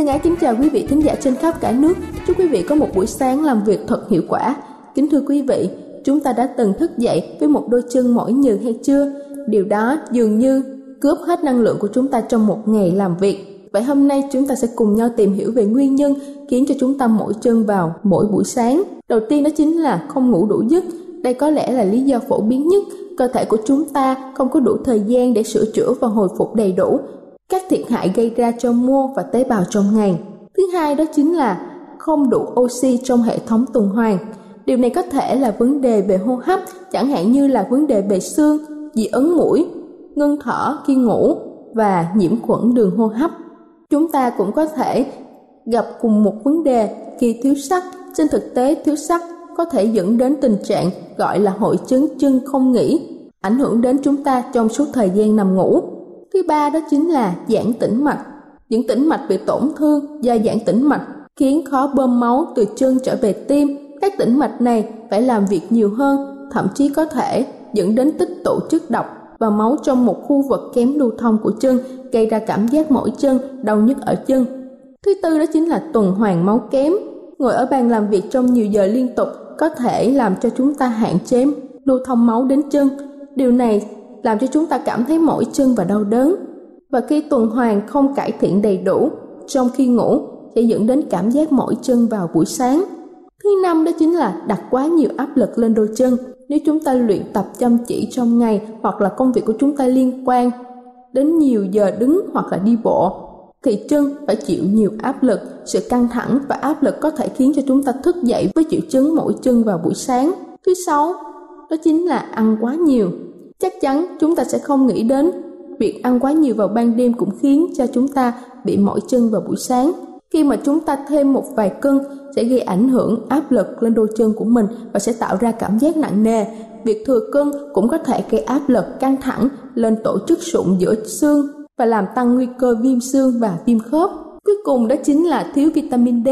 Thân ái kính chào quý vị thính giả trên khắp cả nước. Chúc quý vị có một buổi sáng làm việc thật hiệu quả. Kính thưa quý vị, chúng ta đã từng thức dậy với một đôi chân mỏi nhừ hay chưa? Điều đó dường như cướp hết năng lượng của chúng ta trong một ngày làm việc. Vậy hôm nay chúng ta sẽ cùng nhau tìm hiểu về nguyên nhân khiến cho chúng ta mỏi chân vào mỗi buổi sáng. Đầu tiên đó chính là không ngủ đủ giấc. Đây có lẽ là lý do phổ biến nhất. Cơ thể của chúng ta không có đủ thời gian để sửa chữa và hồi phục đầy đủ các thiệt hại gây ra cho mô và tế bào trong ngày. Thứ hai đó chính là không đủ oxy trong hệ thống tuần hoàn. Điều này có thể là vấn đề về hô hấp, chẳng hạn như là vấn đề về xương, dị ứng mũi, ngưng thở khi ngủ và nhiễm khuẩn đường hô hấp. Chúng ta cũng có thể gặp cùng một vấn đề khi thiếu sắt. Trên thực tế, thiếu sắt có thể dẫn đến tình trạng gọi là hội chứng chân không nghỉ, ảnh hưởng đến chúng ta trong suốt thời gian nằm ngủ. Thứ ba đó chính là giãn tĩnh mạch. Những tĩnh mạch bị tổn thương do giãn tĩnh mạch khiến khó bơm máu từ chân trở về tim. Các tĩnh mạch này phải làm việc nhiều hơn, thậm chí có thể dẫn đến tích tụ chất độc và máu trong một khu vực kém lưu thông của chân, gây ra cảm giác mỏi chân, đau nhức ở chân. Thứ tư đó chính là tuần hoàn máu kém. Ngồi ở bàn làm việc trong nhiều giờ liên tục có thể làm cho chúng ta hạn chế lưu thông máu đến chân. Điều này làm cho chúng ta cảm thấy mỏi chân và đau đớn. Và khi tuần hoàn không cải thiện đầy đủ trong khi ngủ sẽ dẫn đến cảm giác mỏi chân vào buổi sáng. Thứ năm đó chính là đặt quá nhiều áp lực lên đôi chân. Nếu chúng ta luyện tập chăm chỉ trong ngày hoặc là công việc của chúng ta liên quan đến nhiều giờ đứng hoặc là đi bộ thì chân phải chịu nhiều áp lực, sự căng thẳng và áp lực có thể khiến cho chúng ta thức dậy với triệu chứng mỏi chân vào buổi sáng. Thứ sáu, đó chính là ăn quá nhiều chắc chắn chúng ta sẽ không nghĩ đến việc ăn quá nhiều vào ban đêm cũng khiến cho chúng ta bị mỏi chân vào buổi sáng. Khi mà chúng ta thêm một vài cân sẽ gây ảnh hưởng, áp lực lên đôi chân của mình và sẽ tạo ra cảm giác nặng nề. Việc thừa cân cũng có thể gây áp lực căng thẳng lên tổ chức sụn giữa xương và làm tăng nguy cơ viêm xương và viêm khớp. Cuối cùng đó chính là thiếu vitamin D.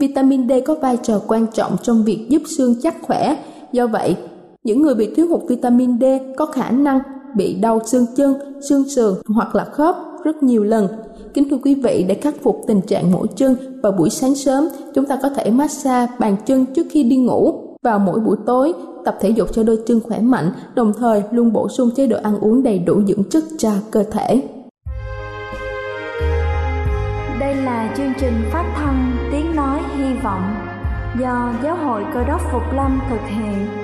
Vitamin D có vai trò quan trọng trong việc giúp xương chắc khỏe. Do vậy những người bị thiếu hụt vitamin D có khả năng bị đau xương chân, xương sườn hoặc là khớp rất nhiều lần. Kính thưa quý vị, để khắc phục tình trạng mỏi chân vào buổi sáng sớm, chúng ta có thể massage bàn chân trước khi đi ngủ. Vào mỗi buổi tối, tập thể dục cho đôi chân khỏe mạnh, đồng thời luôn bổ sung chế độ ăn uống đầy đủ dưỡng chất cho cơ thể. Đây là chương trình phát thanh Tiếng Nói Hy Vọng do Giáo hội Cơ đốc Phục Lâm thực hiện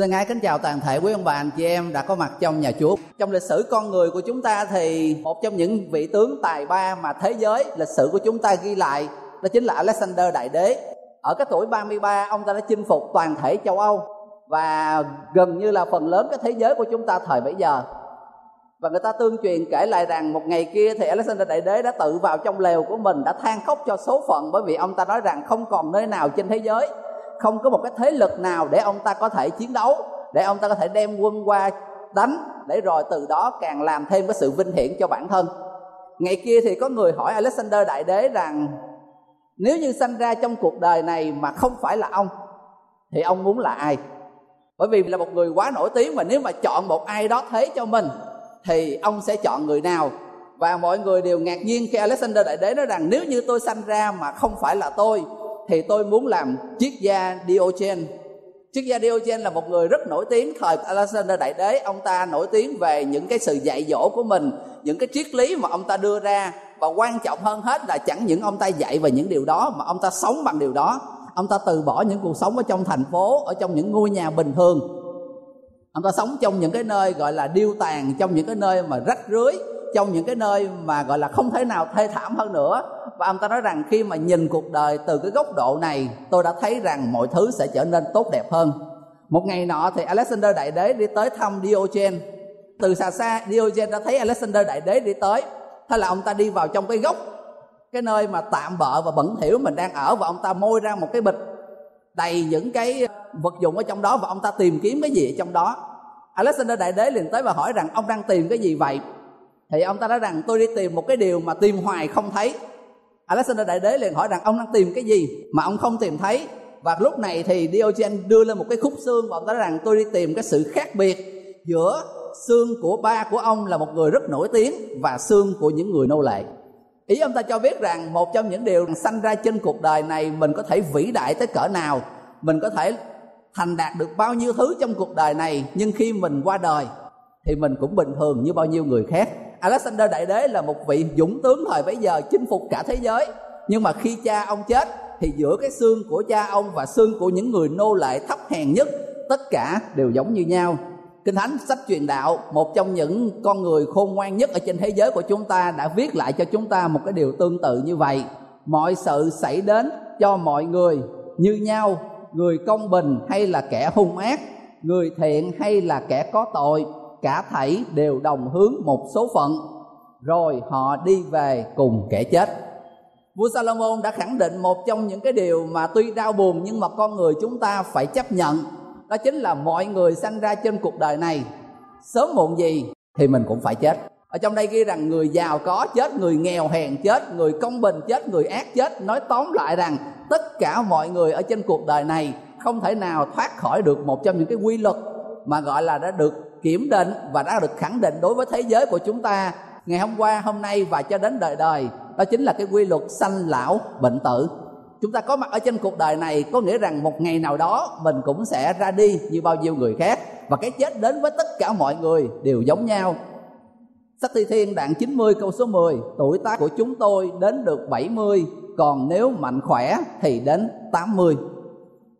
Xin ái kính chào toàn thể quý ông bà, anh chị em đã có mặt trong nhà Chúa. Trong lịch sử con người của chúng ta thì một trong những vị tướng tài ba mà thế giới lịch sử của chúng ta ghi lại đó chính là Alexander Đại Đế. Ở cái tuổi 33 ông ta đã chinh phục toàn thể châu Âu và gần như là phần lớn cái thế giới của chúng ta thời bấy giờ. Và người ta tương truyền kể lại rằng một ngày kia thì Alexander Đại Đế đã tự vào trong lều của mình, đã than khóc cho số phận bởi vì ông ta nói rằng không còn nơi nào trên thế giới không có một cái thế lực nào để ông ta có thể chiến đấu, để ông ta có thể đem quân qua đánh, để rồi từ đó càng làm thêm cái sự vinh hiển cho bản thân. Ngày kia thì có người hỏi Alexander đại đế rằng, nếu như sanh ra trong cuộc đời này mà không phải là ông, thì ông muốn là ai? Bởi vì là một người quá nổi tiếng mà nếu mà chọn một ai đó thế cho mình, thì ông sẽ chọn người nào? Và mọi người đều ngạc nhiên khi Alexander đại đế nói rằng, nếu như tôi sanh ra mà không phải là tôi thì tôi muốn làm triết gia Diogen triết gia Diogen là một người rất nổi tiếng, thời Alexander đại đế. Ông ta nổi tiếng về những cái sự dạy dỗ của mình, những cái triết lý mà ông ta đưa ra. Và quan trọng hơn hết là chẳng những ông ta dạy về những điều đó, mà ông ta sống bằng điều đó. Ông ta từ bỏ những cuộc sống ở trong thành phố, ở trong những ngôi nhà bình thường. Ông ta sống trong những cái nơi gọi là điêu tàn, trong những cái nơi mà rách rưới trong những cái nơi mà, gọi là, không thể nào thê thảm hơn nữa. Và ông ta nói rằng khi mà nhìn cuộc đời từ cái góc độ này, tôi đã thấy rằng mọi thứ sẽ trở nên tốt đẹp hơn. Một ngày nọ thì Alexander Đại Đế đi tới thăm Diogen. Từ xa xa, Diogen đã thấy Alexander Đại Đế đi tới. Thế là ông ta đi vào trong cái góc, cái nơi mà tạm bợ và bẩn thỉu mình đang ở và ông ta môi ra một cái bịch đầy những cái vật dụng ở trong đó và ông ta tìm kiếm cái gì ở trong đó. Alexander Đại Đế liền tới và hỏi rằng, ông đang tìm cái gì vậy? Thì ông ta nói rằng, tôi đi tìm một cái điều mà tìm hoài không thấy. Alexander Đại Đế liền hỏi rằng, ông đang tìm cái gì mà ông không tìm thấy? Và lúc này thì Diogen đưa lên một cái khúc xương và ông ta nói rằng, tôi đi tìm cái sự khác biệt giữa xương của ba của ông là một người rất nổi tiếng và xương của những người nô lệ. Ý ông ta cho biết rằng, một trong những điều sanh ra trên cuộc đời này, mình có thể vĩ đại tới cỡ nào, mình có thể thành đạt được bao nhiêu thứ trong cuộc đời này, nhưng khi mình qua đời thì mình cũng bình thường như bao nhiêu người khác. Alexander Đại Đế là một vị dũng tướng thời bấy giờ chinh phục cả thế giới. Nhưng mà khi cha ông chết thì giữa cái xương của cha ông và xương của những người nô lệ thấp hèn nhất tất cả đều giống như nhau. Kinh Thánh sách truyền đạo một trong những con người khôn ngoan nhất ở trên thế giới của chúng ta đã viết lại cho chúng ta một cái điều tương tự như vậy. Mọi sự xảy đến cho mọi người như nhau, người công bình hay là kẻ hung ác, người thiện hay là kẻ có tội, cả thảy đều đồng hướng một số phận, rồi họ đi về cùng kẻ chết. Vua Salomon đã khẳng định một trong những cái điều mà tuy đau buồn nhưng mà con người chúng ta phải chấp nhận đó chính là mọi người sanh ra trên cuộc đời này sớm muộn gì thì mình cũng phải chết ở trong đây ghi rằng người giàu có chết người nghèo hèn chết người công bình chết người ác chết nói tóm lại rằng tất cả mọi người ở trên cuộc đời này không thể nào thoát khỏi được một trong những cái quy luật mà gọi là đã được kiểm định và đã được khẳng định đối với thế giới của chúng ta ngày hôm qua, hôm nay và cho đến đời đời. Đó chính là cái quy luật sanh lão bệnh tử. Chúng ta có mặt ở trên cuộc đời này có nghĩa rằng một ngày nào đó mình cũng sẽ ra đi như bao nhiêu người khác và cái chết đến với tất cả mọi người đều giống nhau. Sách Thi Thiên đoạn 90 câu số 10 Tuổi tác của chúng tôi đến được 70 Còn nếu mạnh khỏe thì đến 80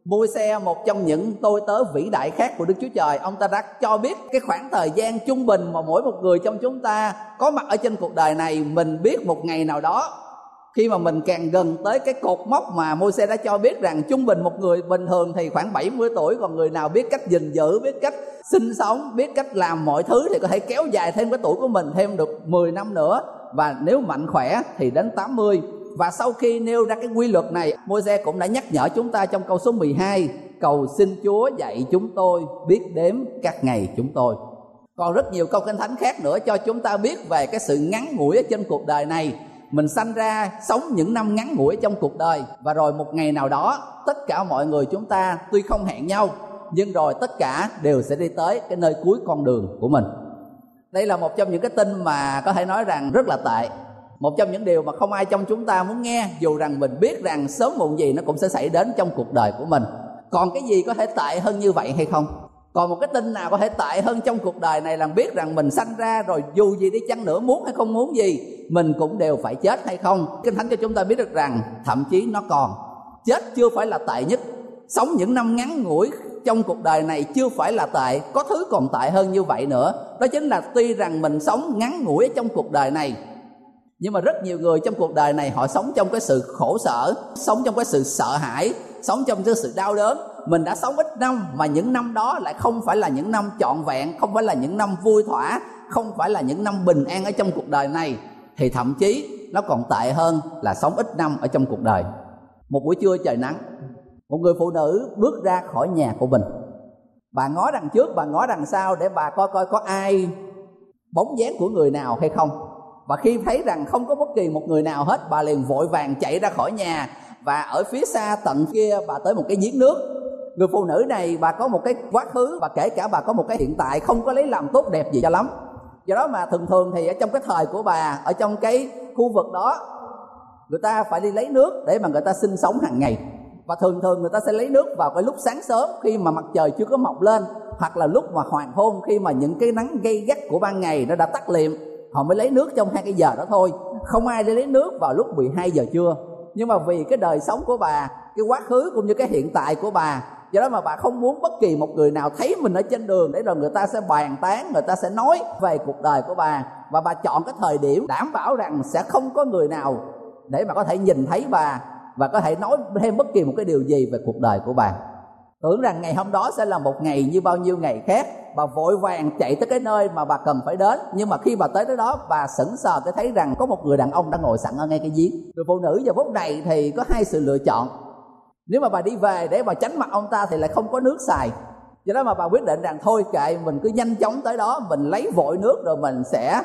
Môi xe một trong những tôi tớ vĩ đại khác của Đức Chúa Trời, Ông ta đã cho biết cái khoảng thời gian trung bình mà mỗi một người trong chúng ta Có mặt ở trên cuộc đời này, Mình biết một ngày nào đó, khi mà mình càng gần tới cái cột mốc mà môi xe đã cho biết rằng trung bình một người bình thường thì khoảng 70 tuổi, còn người nào biết cách gìn giữ, biết cách sinh sống, biết cách làm mọi thứ thì có thể kéo dài thêm cái tuổi của mình thêm được 10 năm nữa. Và nếu mạnh khỏe thì đến 80 và sau khi nêu ra cái quy luật này, Môi-se cũng đã nhắc nhở chúng ta trong câu số 12 cầu xin Chúa dạy chúng tôi biết đếm các ngày chúng tôi. Còn rất nhiều câu kinh thánh khác nữa cho chúng ta biết về cái sự ngắn ngủi ở trên cuộc đời này. Mình sanh ra sống những năm ngắn ngủi trong cuộc đời, và rồi một ngày nào đó, tất cả mọi người chúng ta tuy không hẹn nhau, nhưng rồi tất cả đều sẽ đi tới cái nơi cuối con đường của mình. Đây là một trong những cái tin mà có thể nói rằng rất là tệ một trong những điều mà không ai trong chúng ta muốn nghe, dù rằng mình biết rằng sớm muộn gì nó cũng sẽ xảy đến trong cuộc đời của mình. Còn cái gì có thể tệ hơn như vậy hay không? Còn một cái tin nào có thể tệ hơn trong cuộc đời này là biết rằng mình sanh ra rồi dù gì đi chăng nữa muốn hay không muốn gì, mình cũng đều phải chết hay không? Kinh thánh cho chúng ta biết được rằng thậm chí nó còn. Chết chưa phải là tệ nhất. Sống những năm ngắn ngủi trong cuộc đời này chưa phải là tệ, có thứ còn tệ hơn như vậy nữa. Đó chính là tuy rằng mình sống ngắn ngủi trong cuộc đời này nhưng mà rất nhiều người trong cuộc đời này họ sống trong cái sự khổ sở, sống trong cái sự sợ hãi, sống trong cái sự đau đớn. Mình đã sống ít năm mà những năm đó lại không phải là những năm trọn vẹn, không phải là những năm vui thỏa, không phải là những năm bình an ở trong cuộc đời này. Thì thậm chí nó còn tệ hơn là sống ít năm ở trong cuộc đời. Một buổi trưa trời nắng, một người phụ nữ bước ra khỏi nhà của mình. Bà ngó đằng trước, bà ngó đằng sau để bà coi coi có ai bóng dáng của người nào hay không và khi thấy rằng không có bất kỳ một người nào hết, bà liền vội vàng chạy ra khỏi nhà. Và ở phía xa tận kia, bà tới một cái giếng nước. Người phụ nữ này, bà có một cái quá khứ, và kể cả bà có một cái hiện tại, không có lấy làm tốt đẹp gì cho lắm. Do đó mà thường thường thì ở trong cái thời của bà, ở trong cái khu vực đó, người ta phải đi lấy nước để mà người ta sinh sống hàng ngày. Và thường thường người ta sẽ lấy nước vào cái lúc sáng sớm, khi mà mặt trời chưa có mọc lên, hoặc là lúc mà hoàng hôn, khi mà những cái nắng gây gắt của ban ngày nó đã tắt liệm họ mới lấy nước trong hai cái giờ đó thôi. Không ai đi lấy nước vào lúc 12 giờ trưa. Nhưng mà vì cái đời sống của bà cái quá khứ cũng như cái hiện tại của bà do đó mà bà không muốn bất kỳ một người nào thấy mình ở trên đường để rồi người ta sẽ bàn tán người ta sẽ nói về cuộc đời của bà. Và bà chọn cái thời điểm đảm bảo rằng sẽ không có người nào để mà có thể nhìn thấy bà và có thể nói thêm bất kỳ một cái điều gì về cuộc đời của bà tưởng rằng ngày hôm đó sẽ là một ngày như bao nhiêu ngày khác bà vội vàng chạy tới cái nơi mà bà cần phải đến. Nhưng mà khi bà tới tới đó, bà sững sờ cái thấy rằng có một người đàn ông đang ngồi sẵn ở ngay cái giếng. Người phụ nữ giờ phút này thì có hai sự lựa chọn. Nếu mà bà đi về để bà tránh mặt ông ta thì lại không có nước xài. Do đó mà bà quyết định rằng thôi kệ, mình cứ nhanh chóng tới đó, mình lấy vội nước rồi mình sẽ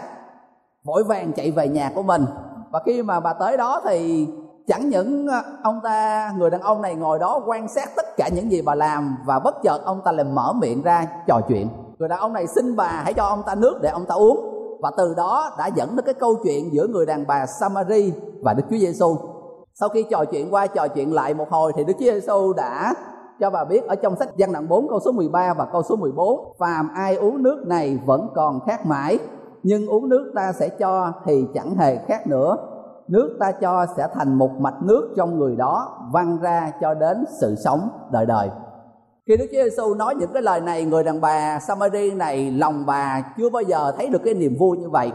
vội vàng chạy về nhà của mình. Và khi mà bà tới đó thì chẳng những ờ, ông ta, người đàn ông này ngồi đó quan sát tất cả những gì bà làm và bất chợt ông ta lại mở miệng ra trò chuyện. Người đàn ông này xin bà hãy cho ông ta nước để ông ta uống. Và từ đó đã dẫn đến cái câu chuyện giữa người đàn bà Samari và Đức Chúa Giêsu. Sau khi trò chuyện qua trò chuyện lại một hồi thì Đức Chúa Giêsu đã cho bà biết ở trong sách Giăng đoạn 4 câu số 13 và câu số 14 Phàm ai uống nước này vẫn còn khát mãi, Nhưng uống nước ta sẽ cho thì chẳng hề khát nữa. Nước ta cho sẽ thành một mạch nước trong người đó, Văng ra cho đến sự sống đời đời. Khi Đức Chúa Giêsu nói những cái lời này, người đàn bà Samari này, lòng bà chưa bao giờ thấy được cái niềm vui như vậy.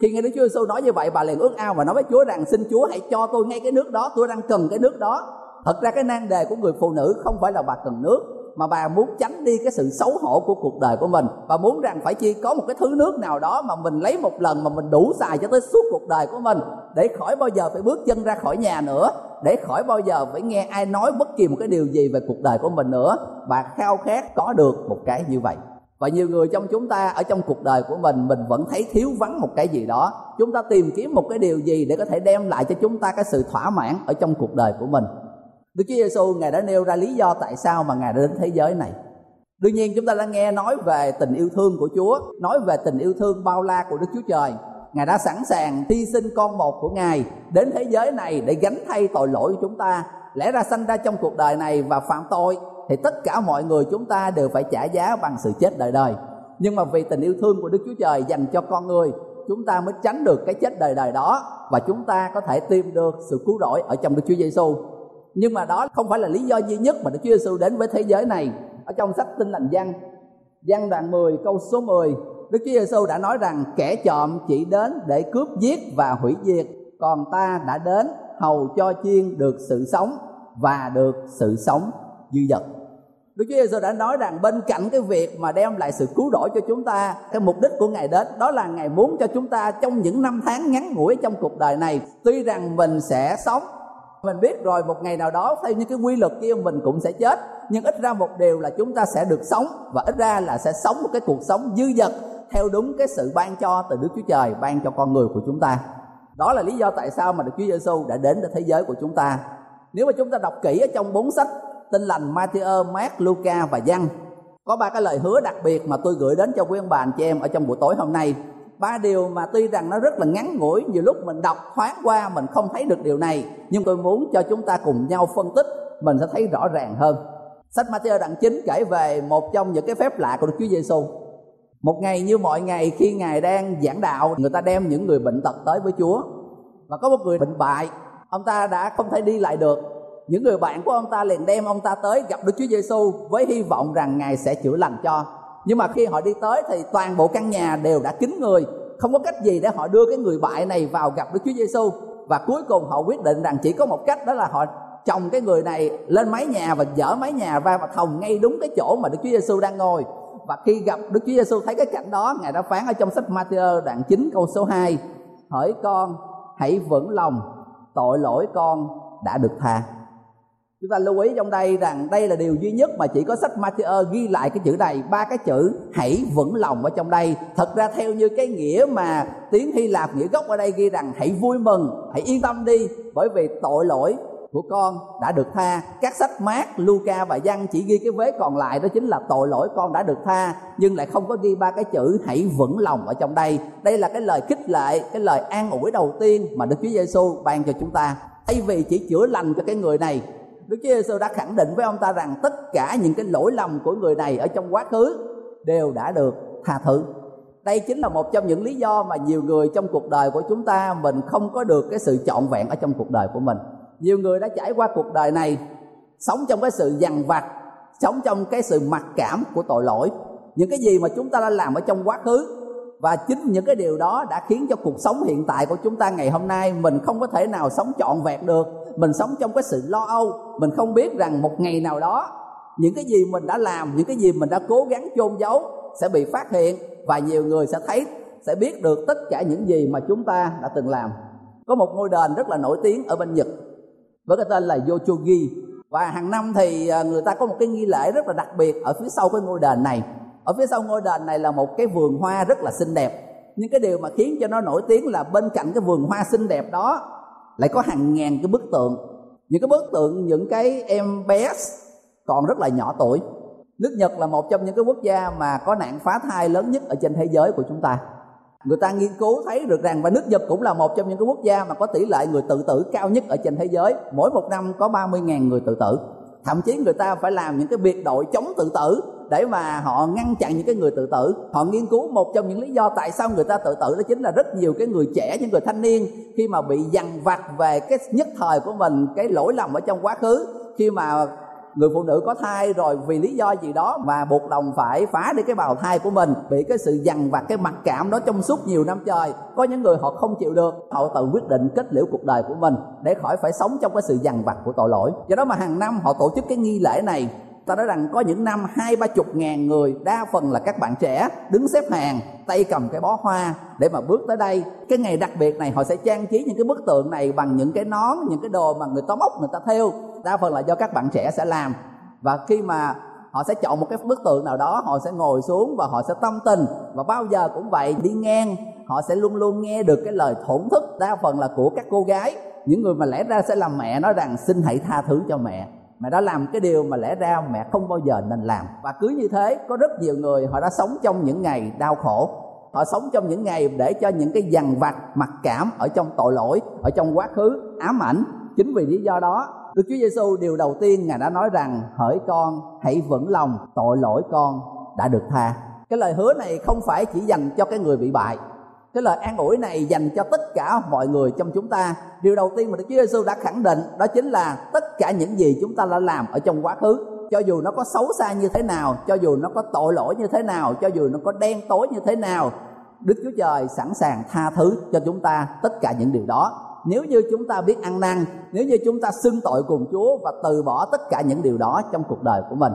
Khi nghe Đức Chúa Giêsu nói như vậy, bà liền ước ao và nói với Chúa rằng, xin Chúa hãy cho tôi ngay cái nước đó, tôi đang cần cái nước đó. Thật ra cái nan đề của người phụ nữ không phải là bà cần nước mà bà muốn tránh đi cái sự xấu hổ của cuộc đời của mình. Và muốn rằng phải chi có một cái thứ nước nào đó mà mình lấy một lần mà mình đủ xài cho tới suốt cuộc đời của mình, để khỏi bao giờ phải bước chân ra khỏi nhà nữa, để khỏi bao giờ phải nghe ai nói bất kỳ một cái điều gì về cuộc đời của mình nữa. Bà khao khát có được một cái như vậy. Và nhiều người trong chúng ta ở trong cuộc đời của mình mình vẫn thấy thiếu vắng một cái gì đó. Chúng ta tìm kiếm một cái điều gì để có thể đem lại cho chúng ta cái sự thỏa mãn ở trong cuộc đời của mình. Đức Chúa Giêsu ngài đã nêu ra lý do tại sao mà ngài đã đến thế giới này. Đương nhiên chúng ta đã nghe nói về tình yêu thương của Chúa, nói về tình yêu thương bao la của Đức Chúa Trời. Ngài đã sẵn sàng hy sinh con một của Ngài đến thế giới này để gánh thay tội lỗi của chúng ta. Lẽ ra sanh ra trong cuộc đời này và phạm tội thì tất cả mọi người chúng ta đều phải trả giá bằng sự chết đời đời. Nhưng mà vì tình yêu thương của Đức Chúa Trời dành cho con người, chúng ta mới tránh được cái chết đời đời đó và chúng ta có thể tìm được sự cứu rỗi ở trong Đức Chúa Giêsu nhưng mà đó không phải là lý do duy nhất mà Đức Chúa Giêsu đến với thế giới này. Ở trong sách Tin lành Giăng Giăng đoạn 10 câu số 10 Đức Chúa Giêsu đã nói rằng kẻ trộm chỉ đến để cướp giết và hủy diệt còn ta đã đến hầu cho chiên được sự sống và được sự sống dư dật. Đức Chúa Giêsu đã nói rằng bên cạnh cái việc mà đem lại sự cứu rỗi cho chúng ta, cái mục đích của Ngài đến đó là Ngài muốn cho chúng ta trong những năm tháng ngắn ngủi trong cuộc đời này, tuy rằng mình sẽ sống mình biết rồi một ngày nào đó theo những cái quy luật kia mình cũng sẽ chết. Nhưng ít ra một điều là chúng ta sẽ được sống và ít ra là sẽ sống một cái cuộc sống dư dật theo đúng cái sự ban cho từ Đức Chúa Trời ban cho con người của chúng ta. Đó là lý do tại sao mà Đức Chúa Giêsu đã đến với thế giới của chúng ta. Nếu mà chúng ta đọc kỹ ở trong bốn sách Tin lành Matthew, Mark, Luca và Giăng có ba cái lời hứa đặc biệt mà tôi gửi đến cho quý ông bà anh chị em ở trong buổi tối hôm nay ba điều mà tuy rằng nó rất là ngắn ngủi, nhiều lúc mình đọc thoáng qua mình không thấy được điều này, nhưng tôi muốn cho chúng ta cùng nhau phân tích, mình sẽ thấy rõ ràng hơn. Sách Matthew đoạn 9 kể về một trong những cái phép lạ của Đức Chúa Giêsu một ngày như mọi ngày, khi ngài đang giảng đạo, người ta đem những người bệnh tật tới với Chúa. Và có một người bệnh bại, ông ta đã không thể đi lại được. Những người bạn của ông ta liền đem ông ta tới gặp Đức Chúa Giêsu với hy vọng rằng ngài sẽ chữa lành cho nhưng mà khi họ đi tới thì toàn bộ căn nhà đều đã kín người. Không có cách gì để họ đưa cái người bại này vào gặp Đức Chúa Giêsu và cuối cùng họ quyết định rằng chỉ có một cách, đó là họ chồng cái người này lên mái nhà và dỡ mái nhà ra và thòng ngay đúng cái chỗ mà Đức Chúa Giêsu đang ngồi. Và khi gặp Đức Chúa Giêsu thấy cái cảnh đó, ngài đã phán ở trong sách Matthew đoạn 9 câu số 2 hỡi con, hãy vững lòng, tội lỗi con đã được tha chúng ta lưu ý trong đây rằng đây là điều duy nhất mà chỉ có sách Matthew ghi lại cái chữ này. Ba cái chữ hãy vững lòng ở trong đây. Thật ra theo như cái nghĩa mà tiếng Hy Lạp nghĩa gốc ở đây ghi rằng hãy vui mừng, hãy yên tâm đi, bởi vì tội lỗi của con đã được tha. Các sách mát Luca và Giăng chỉ ghi cái vế còn lại đó chính là tội lỗi con đã được tha, nhưng lại không có ghi ba cái chữ hãy vững lòng ở trong đây. Đây là cái lời khích lệ, cái lời an ủi đầu tiên mà Đức Chúa Giêsu ban cho chúng ta. Thay vì chỉ chữa lành cho cái người này Đức Chúa Giêsu đã khẳng định với ông ta rằng tất cả những cái lỗi lầm của người này ở trong quá khứ đều đã được tha thứ. Đây chính là một trong những lý do mà nhiều người trong cuộc đời của chúng ta mình không có được cái sự trọn vẹn ở trong cuộc đời của mình. Nhiều người đã trải qua cuộc đời này sống trong cái sự dằn vặt, sống trong cái sự mặc cảm của tội lỗi. Những cái gì mà chúng ta đã làm ở trong quá khứ và chính những cái điều đó đã khiến cho cuộc sống hiện tại của chúng ta ngày hôm nay mình không có thể nào sống trọn vẹn được mình sống trong cái sự lo âu. Mình không biết rằng một ngày nào đó, những cái gì mình đã làm, những cái gì mình đã cố gắng chôn giấu sẽ bị phát hiện và nhiều người sẽ thấy, sẽ biết được tất cả những gì mà chúng ta đã từng làm. Có một ngôi đền rất là nổi tiếng ở bên nhật với cái tên là yochogi. Và hàng năm thì à, người ta có một cái nghi lễ rất là đặc biệt ở phía sau cái ngôi đền này. Ở phía sau ngôi đền này là một cái vườn hoa rất là xinh đẹp. Nhưng cái điều mà khiến cho nó nổi tiếng là bên cạnh cái vườn hoa xinh đẹp đó lại có hàng ngàn cái bức tượng. Những cái bức tượng, những cái em bé còn rất là nhỏ tuổi. Nước nhật là một trong những cái quốc gia mà có nạn phá thai lớn nhất ở trên thế giới của chúng ta. Người ta nghiên cứu thấy được rằng, và nước Nhật cũng là một trong những cái quốc gia mà có tỷ lệ người tự tử cao nhất ở trên thế giới. Mỗi một năm có 30.000 người tự tử. Thậm chí người ta phải làm những cái biệt đội chống tự tử để mà họ ngăn chặn những cái người tự tử. Họ nghiên cứu một trong những lý do tại sao người ta tự tử đó chính là rất nhiều cái người trẻ, những người thanh niên khi mà bị dằn vặt về cái nhất thời của mình, cái lỗi lầm ở trong quá khứ. Khi mà người phụ nữ có thai rồi vì lý do gì đó mà buộc lòng phải phá đi cái bào thai của mình, bị cái sự dằn vặt, cái mặc cảm đó trong suốt nhiều năm trời, có những người họ không chịu được, họ tự quyết định kết liễu cuộc đời của mình để khỏi phải sống trong cái sự dằn vặt của tội lỗi. Do đó mà hàng năm họ tổ chức cái nghi lễ này ta nói rằng có những năm hai, ba chục ngàn người, đa phần là các bạn trẻ, đứng xếp hàng, tay cầm cái bó hoa để mà bước tới đây. Cái ngày đặc biệt này, họ sẽ trang trí những cái bức tượng này bằng những cái nón, những cái đồ mà người ta móc, người ta theo. Đa phần là do các bạn trẻ sẽ làm. Và khi mà họ sẽ chọn một cái bức tượng nào đó, họ sẽ ngồi xuống và họ sẽ tâm tình. Và bao giờ cũng vậy, đi ngang, họ sẽ luôn luôn nghe được cái lời thổn thức đa phần là của các cô gái. Những người mà lẽ ra sẽ làm mẹ, nói rằng xin hãy tha thứ cho mẹ mẹ đã làm cái điều mà lẽ ra mẹ không bao giờ nên làm và cứ như thế, có rất nhiều người họ đã sống trong những ngày đau khổ họ sống trong những ngày để cho những cái dằn vặt, mặc cảm ở trong tội lỗi, ở trong quá khứ, ám ảnh chính vì lý do đó, Đức Chúa Giêsu điều đầu tiên Ngài đã nói rằng, hỡi con, hãy vững lòng, tội lỗi con đã được tha. Cái lời hứa này không phải chỉ dành cho cái người bị bại. Cái lời an ủi này dành cho tất cả mọi người trong chúng ta. Điều đầu tiên mà Đức Chúa Giêsu đã khẳng định, đó chính là tất cả những gì chúng ta đã làm ở trong quá khứ, cho dù nó có xấu xa như thế nào, cho dù nó có tội lỗi như thế nào, cho dù nó có đen tối như thế nào, đức chúa trời sẵn sàng tha thứ cho chúng ta tất cả những điều đó nếu như chúng ta biết ăn năn, nếu như chúng ta xưng tội cùng chúa và từ bỏ tất cả những điều đó trong cuộc đời của mình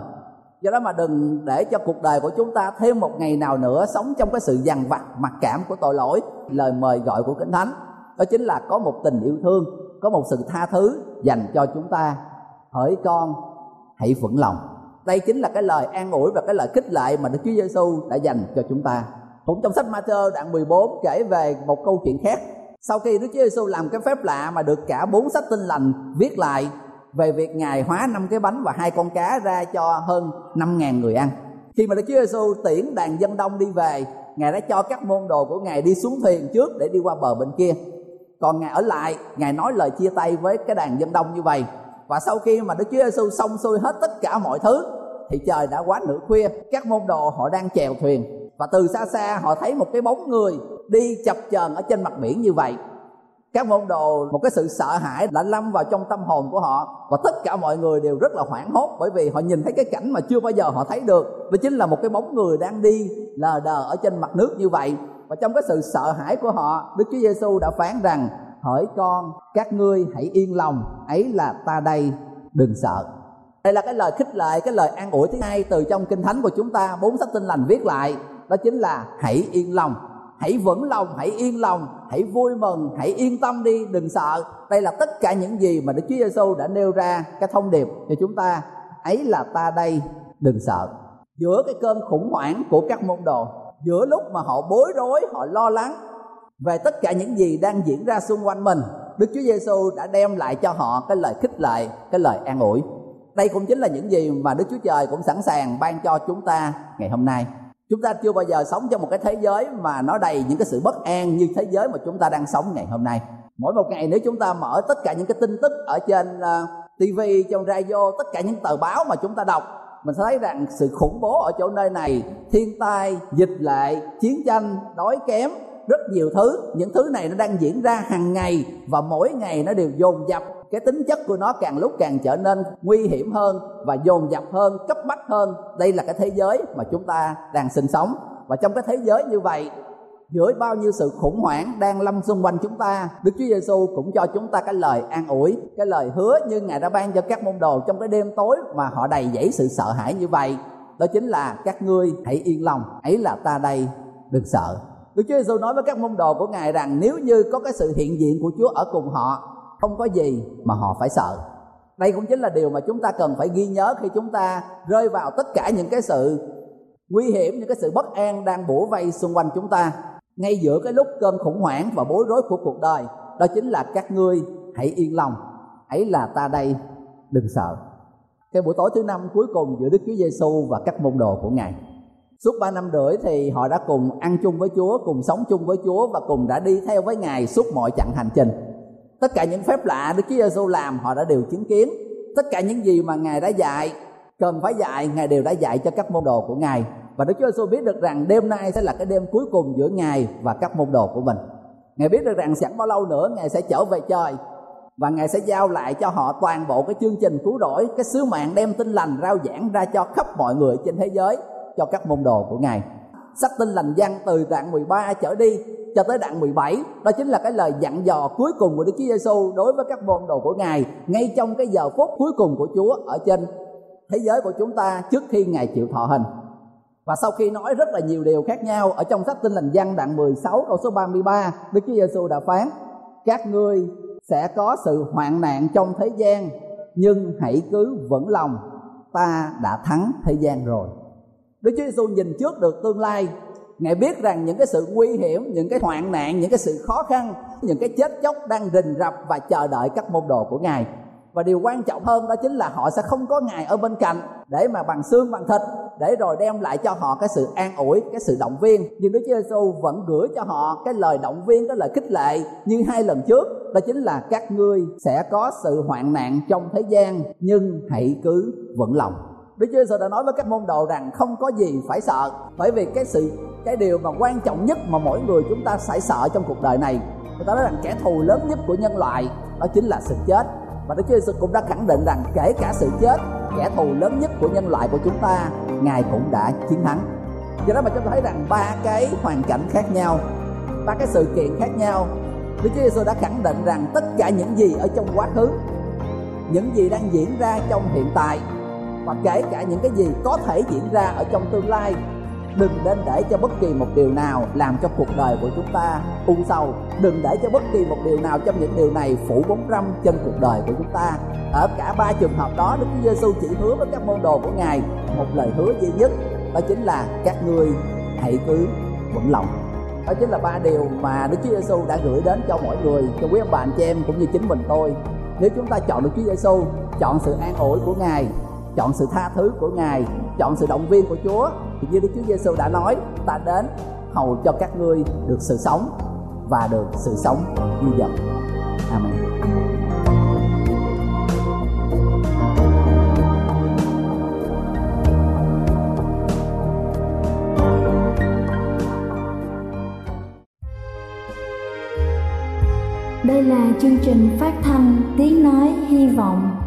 cho đó mà đừng để cho cuộc đời của chúng ta thêm một ngày nào nữa sống trong cái sự dằn vặt, mặc cảm của tội lỗi. Lời mời gọi của kinh thánh, đó chính là có một tình yêu thương, có một sự tha thứ dành cho chúng ta. Hỡi con, hãy vững lòng. Đây chính là cái lời an ủi và cái lời khích lệ mà Đức Chúa Giêsu đã dành cho chúng ta. Cũng trong sách Matthew đoạn 14 kể về một câu chuyện khác. Sau khi Đức Chúa Giêsu làm cái phép lạ mà được cả bốn sách tinh lành viết lại về việc ngài hóa năm cái bánh và hai con cá ra cho hơn năm ngàn người ăn. Khi mà Đức Chúa Giêsu tiễn đàn dân đông đi về, ngài đã cho các môn đồ của ngài đi xuống thuyền trước để đi qua bờ bên kia. Còn ngài ở lại, ngài nói lời chia tay với cái đàn dân đông như vậy. Và sau khi mà Đức Chúa Giêsu xong xuôi hết tất cả mọi thứ, thì trời đã quá nửa khuya, các môn đồ họ đang chèo thuyền. Và từ xa xa họ thấy một cái bóng người đi chập chờn ở trên mặt biển như vậy các môn đồ, một cái sự sợ hãi đã lâm vào trong tâm hồn của họ. Và tất cả mọi người đều rất là hoảng hốt bởi vì họ nhìn thấy cái cảnh mà chưa bao giờ họ thấy được. Đó chính là một cái bóng người đang đi lờ đờ ở trên mặt nước như vậy. Và trong cái sự sợ hãi của họ, Đức Chúa Giêsu đã phán rằng, hỡi con, các ngươi hãy yên lòng, ấy là ta đây, đừng sợ. Đây là cái lời khích lệ, cái lời an ủi thứ hai từ trong kinh thánh của chúng ta. Bốn sách tin lành viết lại, đó chính là hãy yên lòng hãy vững lòng, hãy yên lòng, hãy vui mừng, hãy yên tâm đi, đừng sợ. Đây là tất cả những gì mà đức chúa giêsu đã nêu ra cái thông điệp cho chúng ta. Ấy là ta đây, đừng sợ. Giữa cái cơn khủng hoảng của các môn đồ, giữa lúc mà họ bối rối, họ lo lắng về tất cả những gì đang diễn ra xung quanh mình, đức chúa giêsu đã đem lại cho họ cái lời khích lệ, cái lời an ủi. Đây cũng chính là những gì mà đức chúa trời cũng sẵn sàng ban cho chúng ta ngày hôm nay chúng ta chưa bao giờ sống trong một cái thế giới mà nó đầy những cái sự bất an như thế giới mà chúng ta đang sống ngày hôm nay. Mỗi một ngày nếu chúng ta mở tất cả những cái tin tức ở trên ờ, TV trong radio, tất cả những tờ báo mà chúng ta đọc, mình sẽ thấy rằng sự khủng bố ở chỗ nơi này, thiên tai, dịch lệ, chiến tranh, đói kém, rất nhiều thứ. Những thứ này nó đang diễn ra hàng ngày và mỗi ngày nó đều dồn dập cái tính chất của nó càng lúc càng trở nên nguy hiểm hơn và dồn dập hơn, cấp bách hơn. Đây là cái thế giới mà chúng ta đang sinh sống. Và trong cái thế giới như vậy, giữa bao nhiêu sự khủng hoảng đang lâm xung quanh chúng ta, Đức Chúa Giêsu cũng cho chúng ta cái lời an ủi, cái lời hứa như Ngài đã ban cho các môn đồ trong cái đêm tối mà họ đầy dẫy sự sợ hãi như vậy. Đó chính là các ngươi hãy yên lòng, ấy là ta đây, đừng sợ. Đức Chúa Giêsu nói với các môn đồ của Ngài rằng, nếu như có cái sự hiện diện của Chúa ở cùng họ không có gì mà họ phải sợ. Đây cũng chính là điều mà chúng ta cần phải ghi nhớ khi chúng ta rơi vào tất cả những cái sự nguy hiểm, những cái sự bất an đang bủa vây xung quanh chúng ta. Ngay giữa cái lúc cơn khủng hoảng và bối rối của cuộc đời, đó chính là các ngươi hãy yên lòng. Ấy là ta đây, đừng sợ. Cái buổi tối thứ năm cuối cùng giữa Đức Chúa Giêsu và các môn đồ của Ngài. Suốt ba năm rưỡi thì họ đã cùng ăn chung với Chúa, cùng sống chung với Chúa và cùng đã đi theo với Ngài suốt mọi chặng hành trình tất cả những phép lạ Đức Chúa Giêsu làm họ đã đều chứng kiến. Tất cả những gì mà Ngài đã dạy cần phải dạy Ngài đều đã dạy cho các môn đồ của Ngài. Và Đức Chúa Giêsu biết được rằng đêm nay sẽ là cái đêm cuối cùng giữa Ngài và các môn đồ của mình. Ngài biết được rằng chẳng bao lâu nữa Ngài sẽ trở về trời và Ngài sẽ giao lại cho họ toàn bộ cái chương trình cứu rỗi, cái sứ mạng đem tin lành rao giảng ra cho khắp mọi người trên thế giới cho các môn đồ của Ngài. Sách tin lành văn từ đoạn 13 trở đi cho tới đoạn 17 đó chính là cái lời dặn dò cuối cùng của Đức Chúa Giêsu đối với các môn đồ của Ngài ngay trong cái giờ phút cuối cùng của Chúa ở trên thế giới của chúng ta trước khi Ngài chịu thọ hình. Và sau khi nói rất là nhiều điều khác nhau ở trong sách tin lành Giăng đoạn 16 câu số 33, Đức Chúa Giêsu đã phán: Các ngươi sẽ có sự hoạn nạn trong thế gian, nhưng hãy cứ vững lòng, ta đã thắng thế gian rồi. Đức Chúa Giêsu nhìn trước được tương lai Ngài biết rằng những cái sự nguy hiểm, những cái hoạn nạn, những cái sự khó khăn, những cái chết chóc đang rình rập và chờ đợi các môn đồ của Ngài. Và điều quan trọng hơn đó chính là họ sẽ không có Ngài ở bên cạnh để mà bằng xương bằng thịt để rồi đem lại cho họ cái sự an ủi, cái sự động viên. Nhưng Đức Chúa Giêsu vẫn gửi cho họ cái lời động viên, cái lời khích lệ như hai lần trước, đó chính là các ngươi sẽ có sự hoạn nạn trong thế gian nhưng hãy cứ vững lòng Đức Chúa Giêsu đã nói với các môn đồ rằng không có gì phải sợ, bởi vì cái sự, cái điều mà quan trọng nhất mà mỗi người chúng ta phải sợ trong cuộc đời này. Người ta nói rằng kẻ thù lớn nhất của nhân loại đó chính là sự chết. Và Đức Chúa Giêsu cũng đã khẳng định rằng kể cả sự chết, kẻ thù lớn nhất của nhân loại của chúng ta, ngài cũng đã chiến thắng. Do đó mà chúng ta thấy rằng ba cái hoàn cảnh khác nhau, ba cái sự kiện khác nhau. Đức Chúa Giêsu đã khẳng định rằng tất cả những gì ở trong quá khứ, những gì đang diễn ra trong hiện tại và kể cả những cái gì có thể diễn ra ở trong tương lai, đừng nên để cho bất kỳ một điều nào làm cho cuộc đời của chúng ta u sầu. Đừng để cho bất kỳ một điều nào trong những điều này phủ bóng râm trên cuộc đời của chúng ta. Ở cả ba trường hợp đó, Đức Chúa Giêsu chỉ hứa với các môn đồ của Ngài một lời hứa duy nhất, đó chính là các ngươi hãy cứ vững lòng. Đó chính là ba điều mà Đức Chúa Giêsu đã gửi đến cho mọi người, cho quý ông bà anh chị em cũng như chính mình tôi. Nếu chúng ta chọn Đức Chúa Giêsu chọn sự an ủi của Ngài chọn sự tha thứ của Ngài, chọn sự động viên của Chúa thì như Đức Chúa Giêsu đã nói, ta đến hầu cho các ngươi được sự sống và được sự sống dư dật. Amen. Đây là chương trình phát thanh Tiếng Nói Hy Vọng